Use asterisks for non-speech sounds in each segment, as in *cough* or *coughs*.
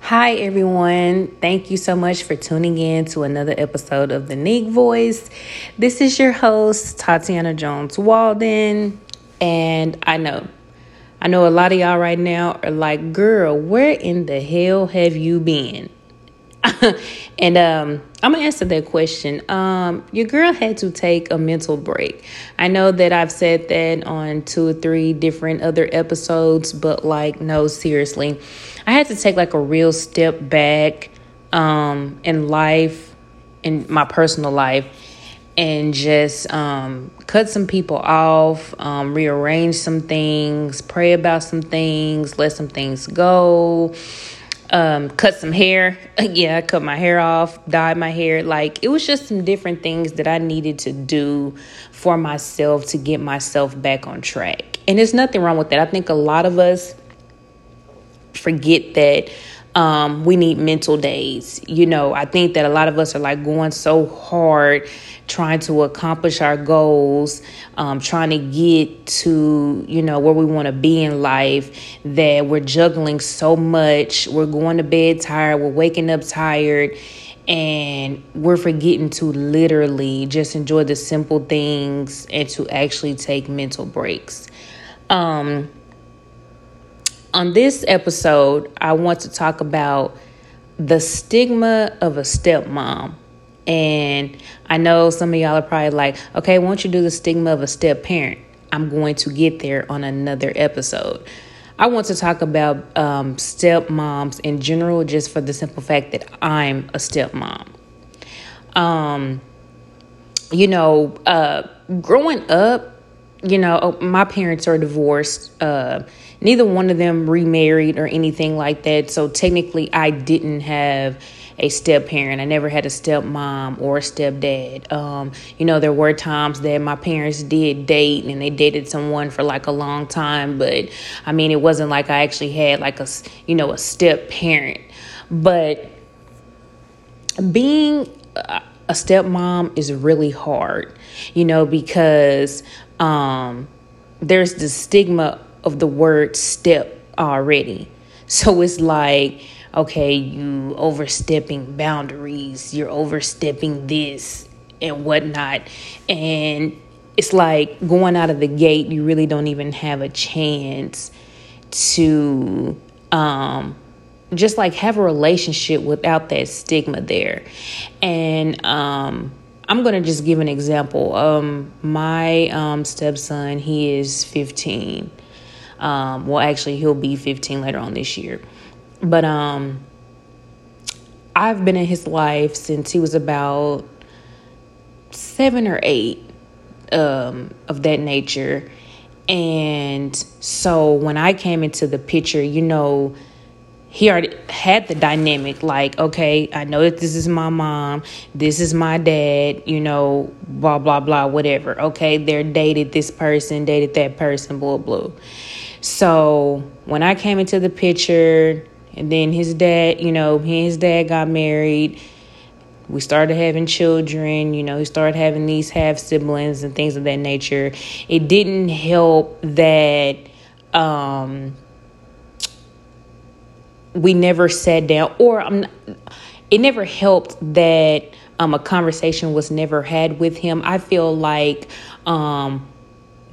Hi, everyone. Thank you so much for tuning in to another episode of The Neek Voice. This is your host, Tatiana Jones Walden. And I know, I know a lot of y'all right now are like, girl, where in the hell have you been? *laughs* and um, I'm gonna answer that question. Um, your girl had to take a mental break. I know that I've said that on two or three different other episodes, but like, no, seriously, I had to take like a real step back um, in life, in my personal life, and just um, cut some people off, um, rearrange some things, pray about some things, let some things go um, cut some hair. *laughs* yeah, I cut my hair off, dyed my hair. Like it was just some different things that I needed to do for myself to get myself back on track. And there's nothing wrong with that. I think a lot of us forget that um, we need mental days. You know, I think that a lot of us are like going so hard trying to accomplish our goals, um, trying to get to, you know, where we want to be in life, that we're juggling so much. We're going to bed tired, we're waking up tired, and we're forgetting to literally just enjoy the simple things and to actually take mental breaks. Um, on this episode, I want to talk about the stigma of a stepmom. And I know some of y'all are probably like, okay, won't you do the stigma of a step parent? I'm going to get there on another episode. I want to talk about um, stepmoms in general, just for the simple fact that I'm a stepmom. Um, you know, uh, growing up, you know, my parents are divorced. Uh, neither one of them remarried or anything like that. So technically, I didn't have a step parent. I never had a stepmom or a stepdad. Um, you know, there were times that my parents did date and they dated someone for like a long time, but I mean, it wasn't like I actually had like a, you know, a step parent. But being a stepmom is really hard, you know, because um, there's the stigma of the word step already. So it's like, okay, you overstepping boundaries, you're overstepping this and whatnot. And it's like going out of the gate, you really don't even have a chance to um, just like have a relationship without that stigma there. And um, I'm going to just give an example. Um, my um, stepson, he is 15. Um, well, actually, he'll be 15 later on this year. But um, I've been in his life since he was about seven or eight um, of that nature. And so when I came into the picture, you know, he already had the dynamic like, okay, I know that this is my mom, this is my dad, you know, blah, blah, blah, whatever. Okay, they're dated this person, dated that person, blah, blah. So when I came into the picture, and then his dad, you know, he and his dad got married. We started having children, you know, he started having these half siblings and things of that nature. It didn't help that um, we never sat down, or um, it never helped that um, a conversation was never had with him. I feel like um,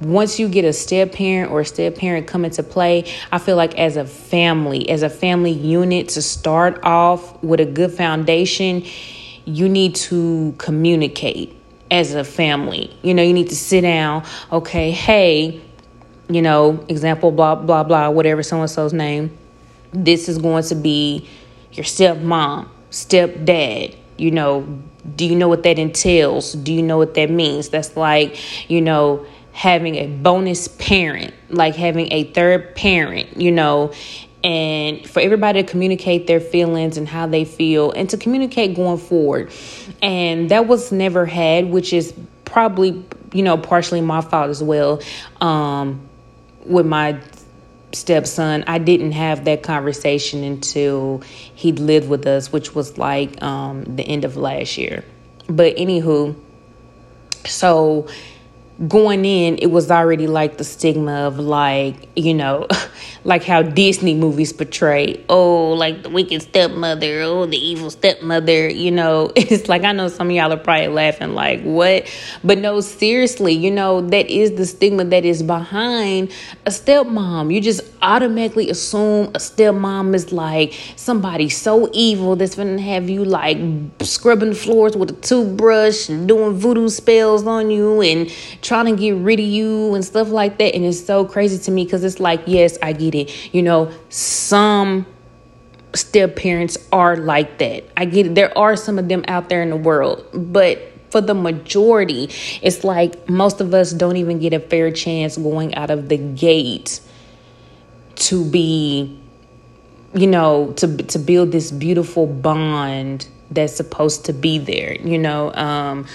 once you get a step parent or a step parent come into play, I feel like as a family, as a family unit, to start off with a good foundation, you need to communicate as a family. You know, you need to sit down, okay, hey, you know, example, blah, blah, blah, whatever so and so's name. This is going to be your stepmom, stepdad. You know, do you know what that entails? Do you know what that means? That's like, you know, having a bonus parent, like having a third parent, you know, and for everybody to communicate their feelings and how they feel and to communicate going forward. And that was never had, which is probably, you know, partially my fault as well. Um, with my stepson, I didn't have that conversation until he lived with us, which was like um, the end of last year. But anywho, so going in, it was already like the stigma of like, you know, *laughs* like how Disney movies portray, oh, like the wicked stepmother, oh, the evil stepmother, you know. *laughs* It's like I know some of y'all are probably laughing like, what? But no, seriously, you know, that is the stigma that is behind a stepmom. You just automatically assume a stepmom is like somebody so evil that's gonna have you like scrubbing floors with a toothbrush and doing voodoo spells on you and trying to get rid of you and stuff like that. And it's so crazy to me because it's like, yes, I get it. You know, some step parents are like that. I get it. There are some of them out there in the world, but for the majority, it's like most of us don't even get a fair chance going out of the gate to be, you know, to to build this beautiful bond that's supposed to be there. You know, um,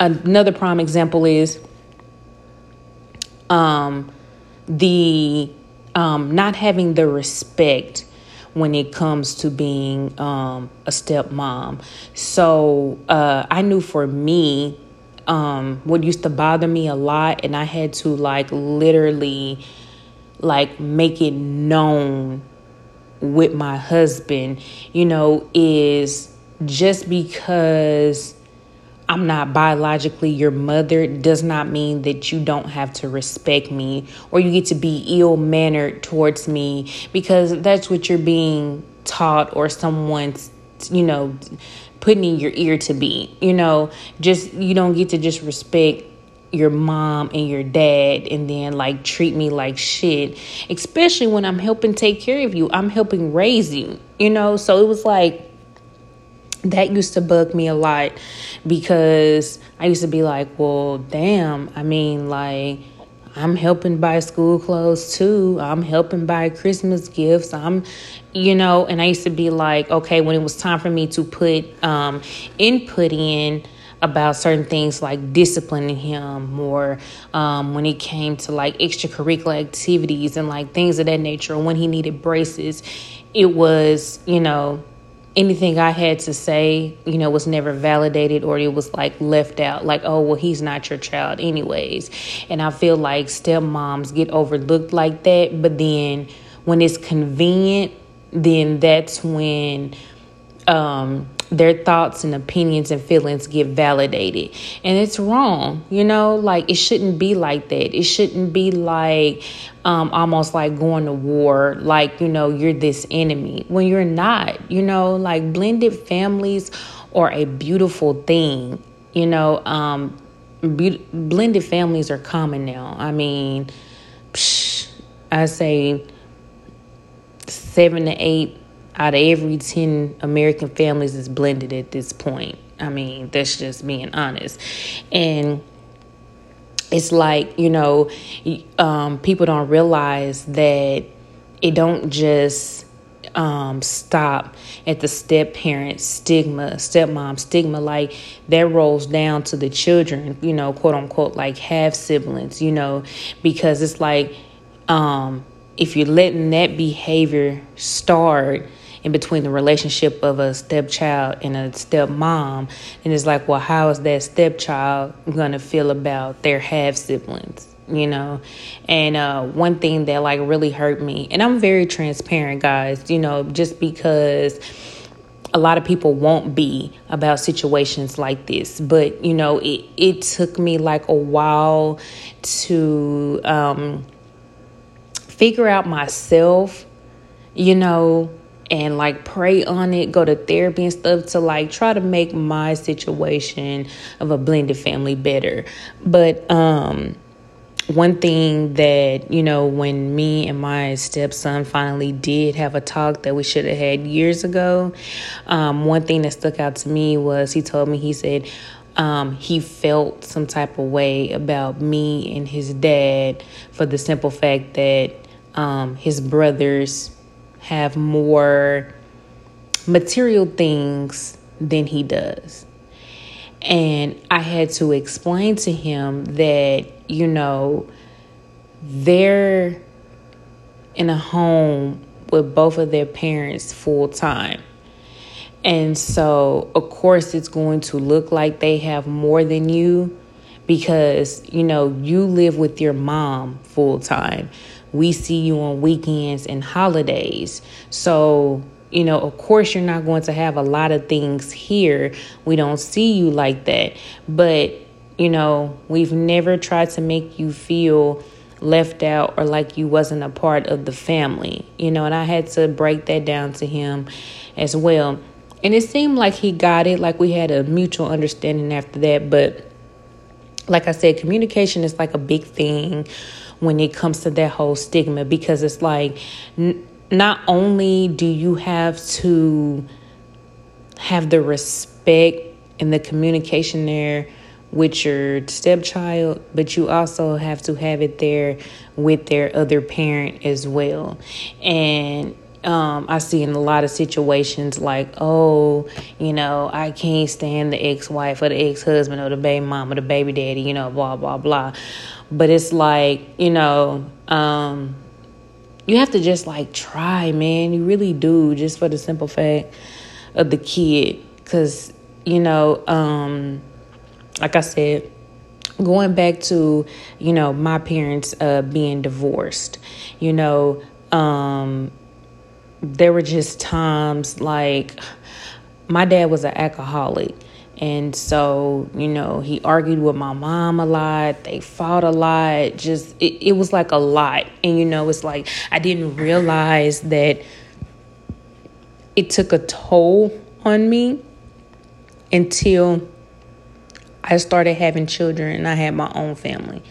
another prime example is um, the um, not having the respect when it comes to being um, a stepmom. So uh, I knew for me, um, what used to bother me a lot, and I had to like literally like make it known with my husband, you know, is just because I'm not biologically your mother does not mean that you don't have to respect me or you get to be ill mannered towards me because that's what you're being taught or someone's, you know, putting in your ear to be. You know, just you don't get to just respect your mom and your dad and then like treat me like shit, especially when I'm helping take care of you. I'm helping raise you, you know? So it was like, that used to bug me a lot because I used to be like, well, damn, I mean, like, I'm helping buy school clothes too. I'm helping buy Christmas gifts. I'm, you know, and I used to be like, okay, when it was time for me to put um, input in about certain things like disciplining him or um, when it came to like extracurricular activities and like things of that nature, when he needed braces, it was, you know, anything I had to say, you know, was never validated or it was like left out. Like, oh, well, he's not your child, anyways. And I feel like stepmoms get overlooked like that. But then when it's convenient, then that's when um, their thoughts and opinions and feelings get validated. And it's wrong, you know, like it shouldn't be like that. It shouldn't be like um, almost like going to war, like, you know, you're this enemy when you're not, you know, like blended families are a beautiful thing, you know. Um, be- blended families are common now. I mean, psh, I say seven to eight out of every 10 American families is blended at this point. I mean, that's just being honest. And it's like, you know, um, people don't realize that it don't just um, stop at the step parent stigma, stepmom stigma, like that rolls down to the children, you know, quote unquote, like half siblings, you know, because it's like um, if you're letting that behavior start, in between the relationship of a stepchild and a stepmom. And it's like, well, how is that stepchild going to feel about their half siblings? you know and uh one thing that like really hurt me and i'm very transparent guys you know just because a lot of people won't be about situations like this but you know it it took me like a while to um figure out myself you know and like pray on it, go to therapy and stuff to like try to make my situation of a blended family better. But um one thing that, you know, when me and my stepson finally did have a talk that we should have had years ago, um, one thing that stuck out to me was he told me, he said, um, he felt some type of way about me and his dad for the simple fact that um, his brothers have more material things than he does. And I had to explain to him that, you know, they're in a home with both of their parents full time. And so, of course, it's going to look like they have more than you. because you know you live with your mom full time we see you on weekends and holidays. So you know of course you're not going to have a lot of things here. We don't see you like that. But you know we've never tried to make you feel left out or like you wasn't a part of the family you know and i had to break that down to him as well. And it seemed like he got it like we had a mutual understanding after that but like I said, communication is like a big thing when it comes to that whole stigma because it's like n- not only do you have to have the respect and the communication there with your stepchild, but you also have to have it there with their other parent as well. And um, I see in a lot of situations like, oh, you know, I can't stand the ex wife or the ex husband or the baby mom or the baby daddy, you know, blah, blah, blah. But it's like, you know, um, you have to just like try, man. You really do, just for the simple fact of the kid. Because, you know, um, like I said, going back to, you know, my parents uh, being divorced, you know, um, there were just times like my dad was an alcoholic. And so, you know, he argued with my mom a lot. They fought a lot. Just, it, it was like a lot. And, you know, it's like I didn't realize that it took a toll on me until I started having children and I had my own family.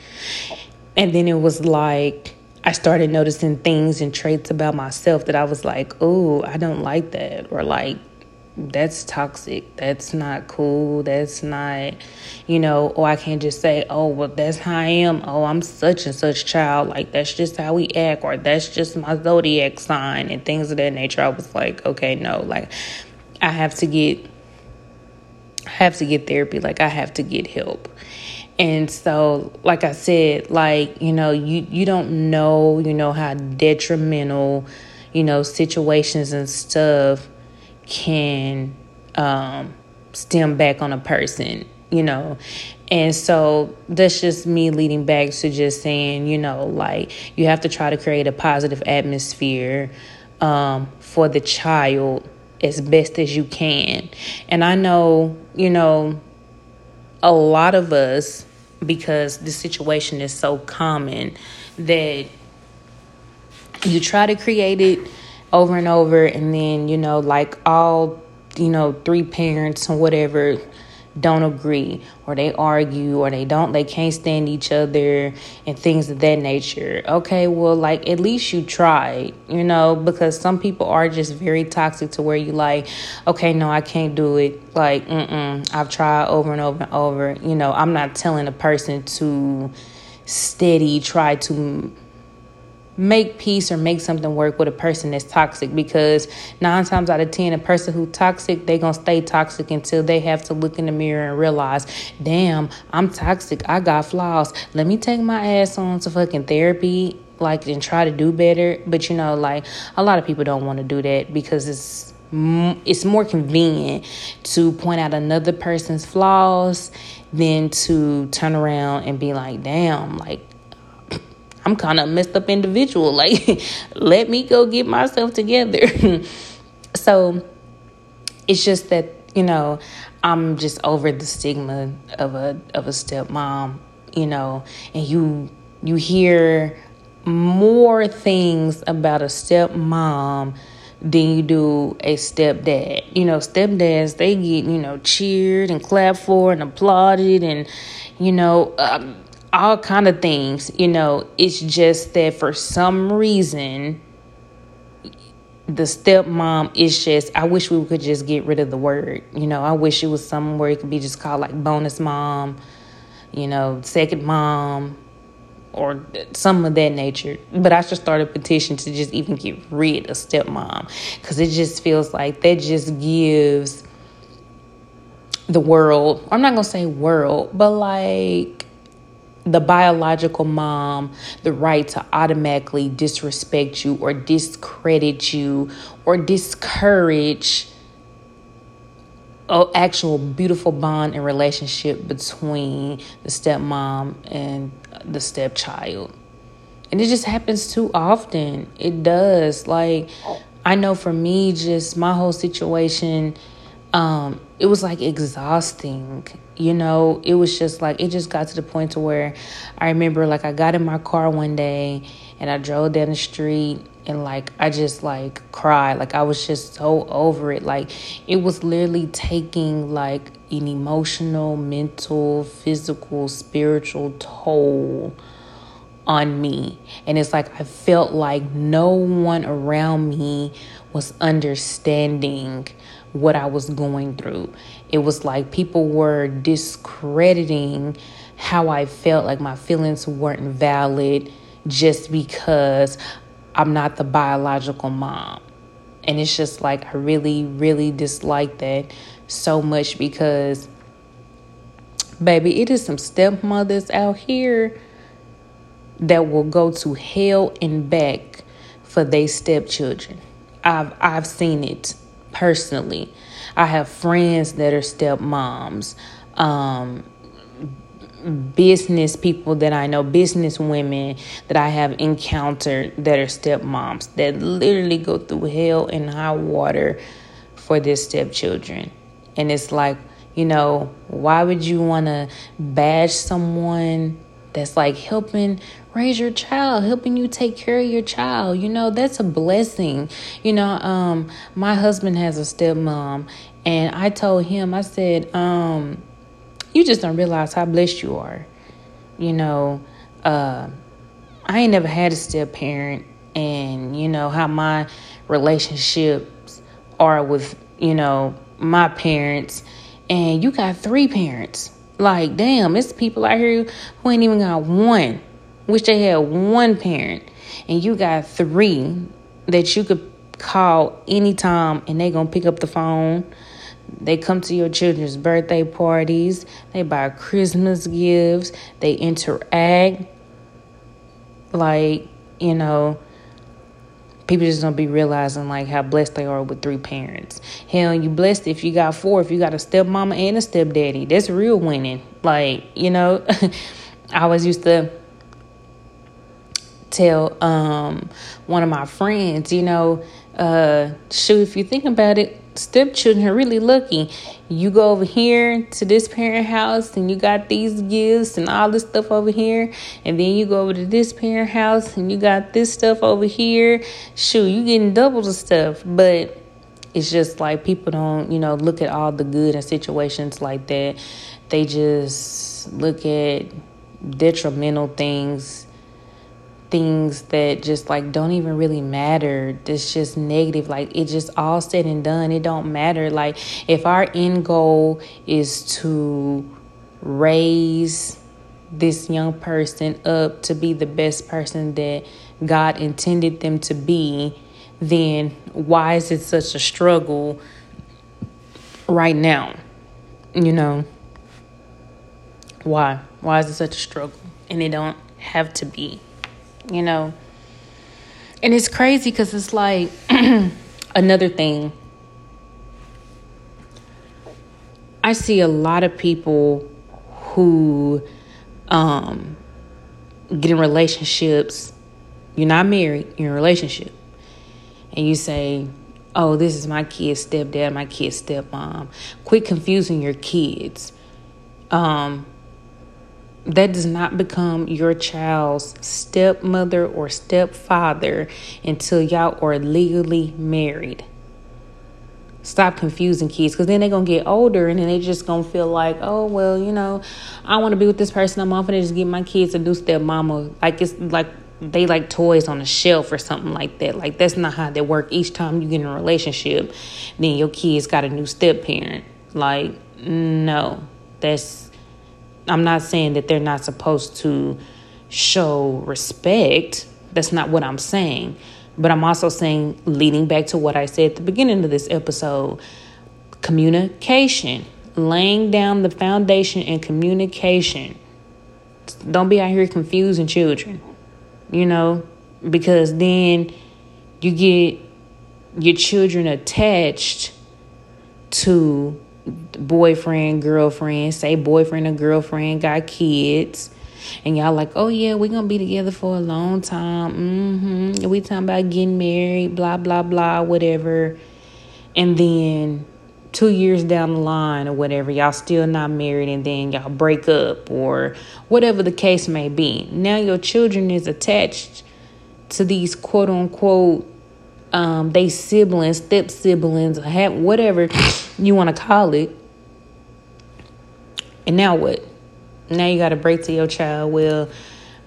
And then it was like, I started noticing things and traits about myself that I was like, oh, I don't like that. Or like, that's toxic. That's not cool. That's not, you know, or I can't just say, oh, well, that's how I am. Oh, I'm such and such child. Like, that's just how we act. Or that's just my zodiac sign and things of that nature. I was like, okay, no, like, I have to get. I have to get therapy. Like, I have to get help. And so, like I said, like, you know, you, you don't know, you know, how detrimental, you know, situations and stuff can um, stem back on a person, you know. And so that's just me leading back to just saying, you know, like you have to try to create a positive atmosphere um, for the child as best as you can. And I know, you know, a lot of us, because the situation is so common, that you try to create it over and over, and then, you know, like all, you know, three parents or whatever don't agree or they argue or they don't they can't stand each other and things of that nature. Okay well like at least you tried you know because some people are just very toxic to where you like okay no i can't do it. Like mm-mm i've tried over and over and over. You know i'm not telling a person to steady try to make peace or make something work with a person that's toxic because nine times out of ten a person who's toxic they gonna stay toxic until they have to look in the mirror and realize damn i'm toxic. I got flaws. Let me take my ass on to fucking therapy like and try to do better. But you know like a lot of people don't want to do that because it's it's more convenient to point out another person's flaws than to turn around and be like damn like I'm kind of messed up individual. *laughs* Like, let me go get myself together. *laughs* so it's just that, you know, I'm just over the stigma of a of a stepmom, you know, and you you hear more things about a stepmom than you do a stepdad. You know, stepdads they get you know cheered and clapped for and applauded and you know um, all kind of things you know it's just that for some reason the stepmom is just i wish we could just get rid of the word you know i wish it was somewhere it could be just called like bonus mom you know second mom or some of that nature. But i should start a petition to just even get rid of stepmom because it just feels like that just gives the world i'm not gonna say world but like the biological mom the right to automatically disrespect you or discredit you or discourage a actual beautiful bond and relationship between the stepmom and the stepchild. And it just happens too often. It does. Like I know for me just my whole situation um it was like exhausting you know? It was just like it just got to the point to where i remember like i got in my car one day and i drove down the street and like i just like cried. Like i was just so over it. Like it was literally taking like an emotional mental physical spiritual toll on me. And it's like i felt like no one around me was understanding what I was going through. It was like people were discrediting how I felt, like my feelings weren't valid just because I'm not the biological mom. And it's just like I really, really dislike that so much because, baby, it is some stepmothers out here that will go to hell and back for their stepchildren. I've I've seen it personally. I have friends that are stepmoms, um, business people that I know, business women that I have encountered that are stepmoms that literally go through hell and high water for their stepchildren. And it's like, you know, why would you want to bash someone that's like helping raise your child, helping you take care of your child. You know, that's a blessing. You know, um, my husband has a stepmom, and I told him, I said, um, you just don't realize how blessed you are. You know, uh, I ain't never had a step parent, and you know how my relationships are with you know my parents, and you got three parents. Like, damn, it's people out here who ain't even got one. Wish they had one parent. And you got three that you could call anytime and they gonna pick up the phone. They come to your children's birthday parties. They buy Christmas gifts. They interact. Like, you know, people just don't be realizing like how blessed they are with three parents. Hell, you blessed if you got four, if you got a stepmama and a stepdaddy. That's real winning. Like, you know, *laughs* I always used to tell um, one of my friends, you know, uh, shoot, if you think about it, stepchildren are really lucky. You go over here to this parent house and you got these gifts and all this stuff over here, and then you go over to this parent house and you got this stuff over here. Shoot, you getting double the stuff, but it's just like people don't, you know, look at all the good in situations like that. They just look at detrimental things things that just like don't even really matter. It's just negative. Like it just all said and done. It don't matter. Like if our end goal is to raise this young person up to be the best person that God intended them to be, then why is it such a struggle right now? You know, why? Why is it such a struggle? And it don't have to be you know. And it's crazy because it's like *clears throat* another thing. I see a lot of people who um, get in relationships. You're not married, you're in a relationship. And you say, oh, this is my kid's stepdad, my kid's stepmom. Quit confusing your kids. Um, that does not become your child's stepmother or stepfather until y'all are legally married. Stop confusing kids because then they're going to get older and then they just going to feel like, oh, well, you know, I want to be with this person. I'm off and just give my kids a new stepmama. Like it's like they like toys on a shelf or something like that. Like that's not how they work. Each time you get in a relationship, then your kids got a new step parent. Like, no, that's I'm not saying that they're not supposed to show respect. That's not what I'm saying. But I'm also saying, leading back to what I said at the beginning of this episode, communication, laying down the foundation in communication. Don't be out here confusing children, you know, because then you get your children attached to boyfriend, girlfriend, say boyfriend or girlfriend got kids. And y'all like, oh yeah, we're gonna be together for a long time. Mm-hmm. We talking about getting married, blah, blah, blah, whatever. And then two years down the line or whatever, y'all still not married and then y'all break up or whatever the case may be. Now your children is attached to these quote unquote um, they siblings, step siblings, have whatever you want to call it. And now what? Now you got to break to your child. Well,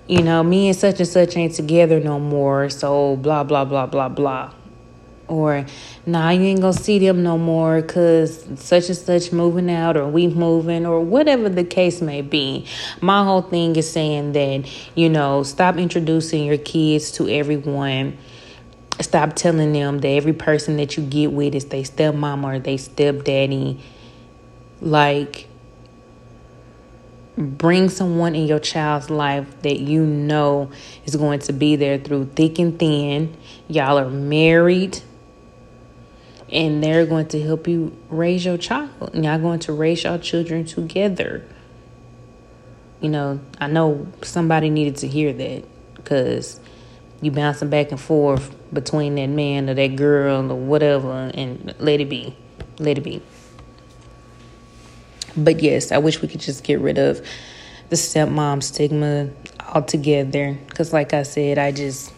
you know, me and such and such ain't together no more. So blah blah blah blah blah. Or nah, you ain't gonna see them no more because such and such moving out or we moving or whatever the case may be. My whole thing is saying that, you know, stop introducing your kids to everyone stop telling them that every person that you get with is they stepmom or they stepdaddy. Like, bring someone in your child's life that you know is going to be there through thick and thin. Y'all are married. And they're going to help you raise your child. And y'all going to raise your children together. You know, I know somebody needed to hear that because you bouncing back and forth between that man or that girl or whatever and let it be. Let it be. But yes, I wish we could just get rid of the stepmom stigma altogether. Because, like I said, I just,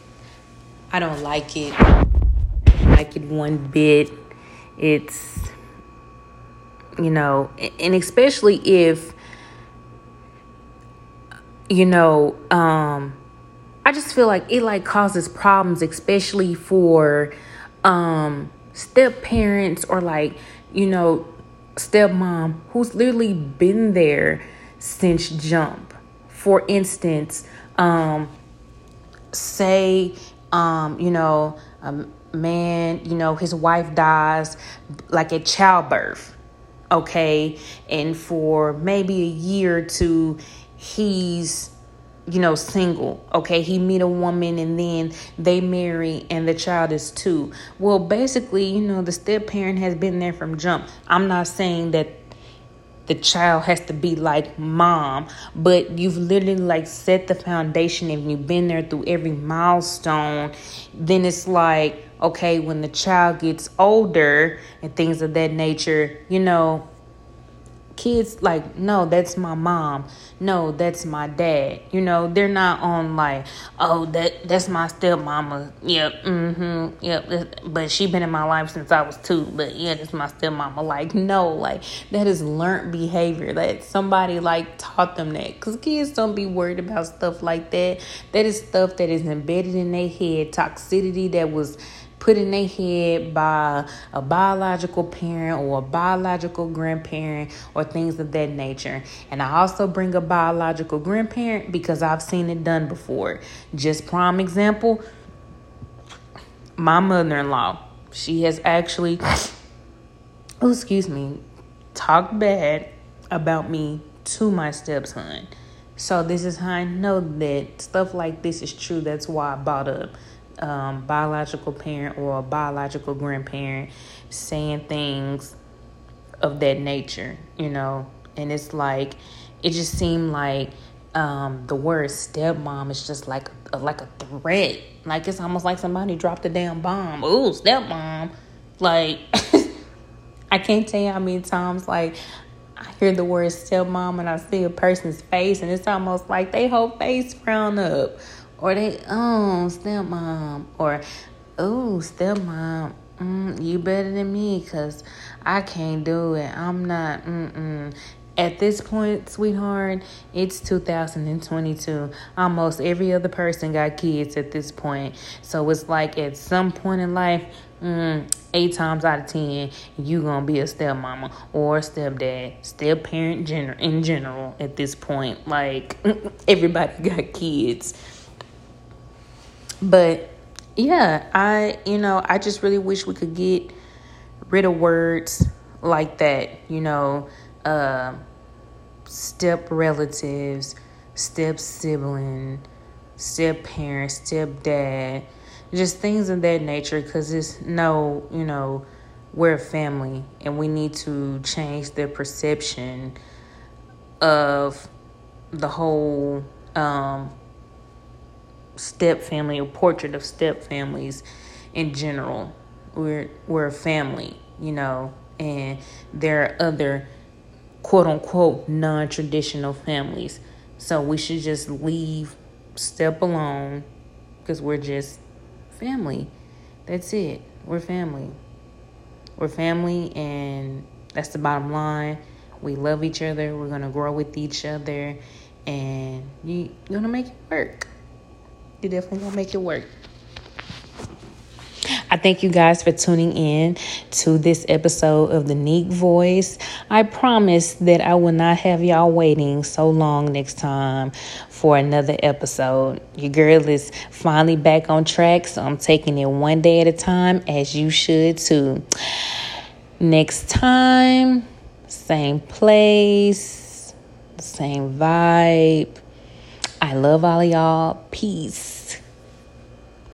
I don't like it. Like it one bit. It's, you know, and especially if, you know, um, I just feel like it like causes problems, especially for um step parents or like, you know, stepmom who's literally been there since jump. For instance, um say um, you know, a man, you know, his wife dies like at childbirth. Okay, and for maybe a year or two, he's you know, single. Okay, he meet a woman and then they marry and the child is two. Well, basically, you know, the step parent has been there from jump. I'm not saying that the child has to be like mom, but you've literally like set the foundation and you've been there through every milestone. Then it's like, okay, when the child gets older and things of that nature, you know, kids like no that's my mom. No that's my dad. You know they're not on like oh that that's my stepmama. Yep mm-hmm yep. But she been in my life since i was two. But yeah that's my stepmama. Like no like that is learned behavior. That somebody like taught them that. Because kids don't be worried about stuff like that. That is stuff that is embedded in their head. Toxicity that was put in their head by a biological parent or a biological grandparent or things of that nature. And I also bring a biological grandparent because I've seen it done before. Just prime example, my mother-in-law, she has actually *coughs* oh excuse me, talked bad about me to my stepson. So this is how I know that stuff like this is true. That's why I bought up um, biological parent or a biological grandparent saying things of that nature, you know. And it's like, it just seemed like um, the word stepmom is just like a, like a threat. Like it's almost like somebody dropped a damn bomb. Ooh, stepmom. Like, *laughs* I can't tell you how many times, like, I hear the word stepmom and I see a person's face, and it's almost like they whole face frown up or they oh stepmom. Or oh stepmom mm, you better than me because i can't do it. I'm not mm-mm. at this point sweetheart it's 2022 almost every other person got kids at this point. So it's like at some point in life mm, eight times out of ten you gonna be a stepmama or a stepdad step parent gener- in general at this point. Like *laughs* everybody got kids but yeah, I, you know, I just really wish we could get rid of words like that, you know, uh, step relatives, step sibling, step parent, step dad, just things of that nature. Because it's no, you know, we're a family and we need to change the perception of the whole um, step family or portrait of step families in general. We're we're a family, you know, and there are other quote unquote non traditional families. So we should just leave step alone because we're just family. That's it. We're family. We're family, and that's the bottom line. We love each other. We're gonna grow with each other, and you're gonna make it work. You're definitely gonna make it work. I thank you guys for tuning in to this episode of the Neek Voice. I promise that I will not have y'all waiting so long next time for another episode. Your girl is finally back on track, so I'm taking it one day at a time, as you should too. Next time, same place, same vibe. I love all y'all. Peace.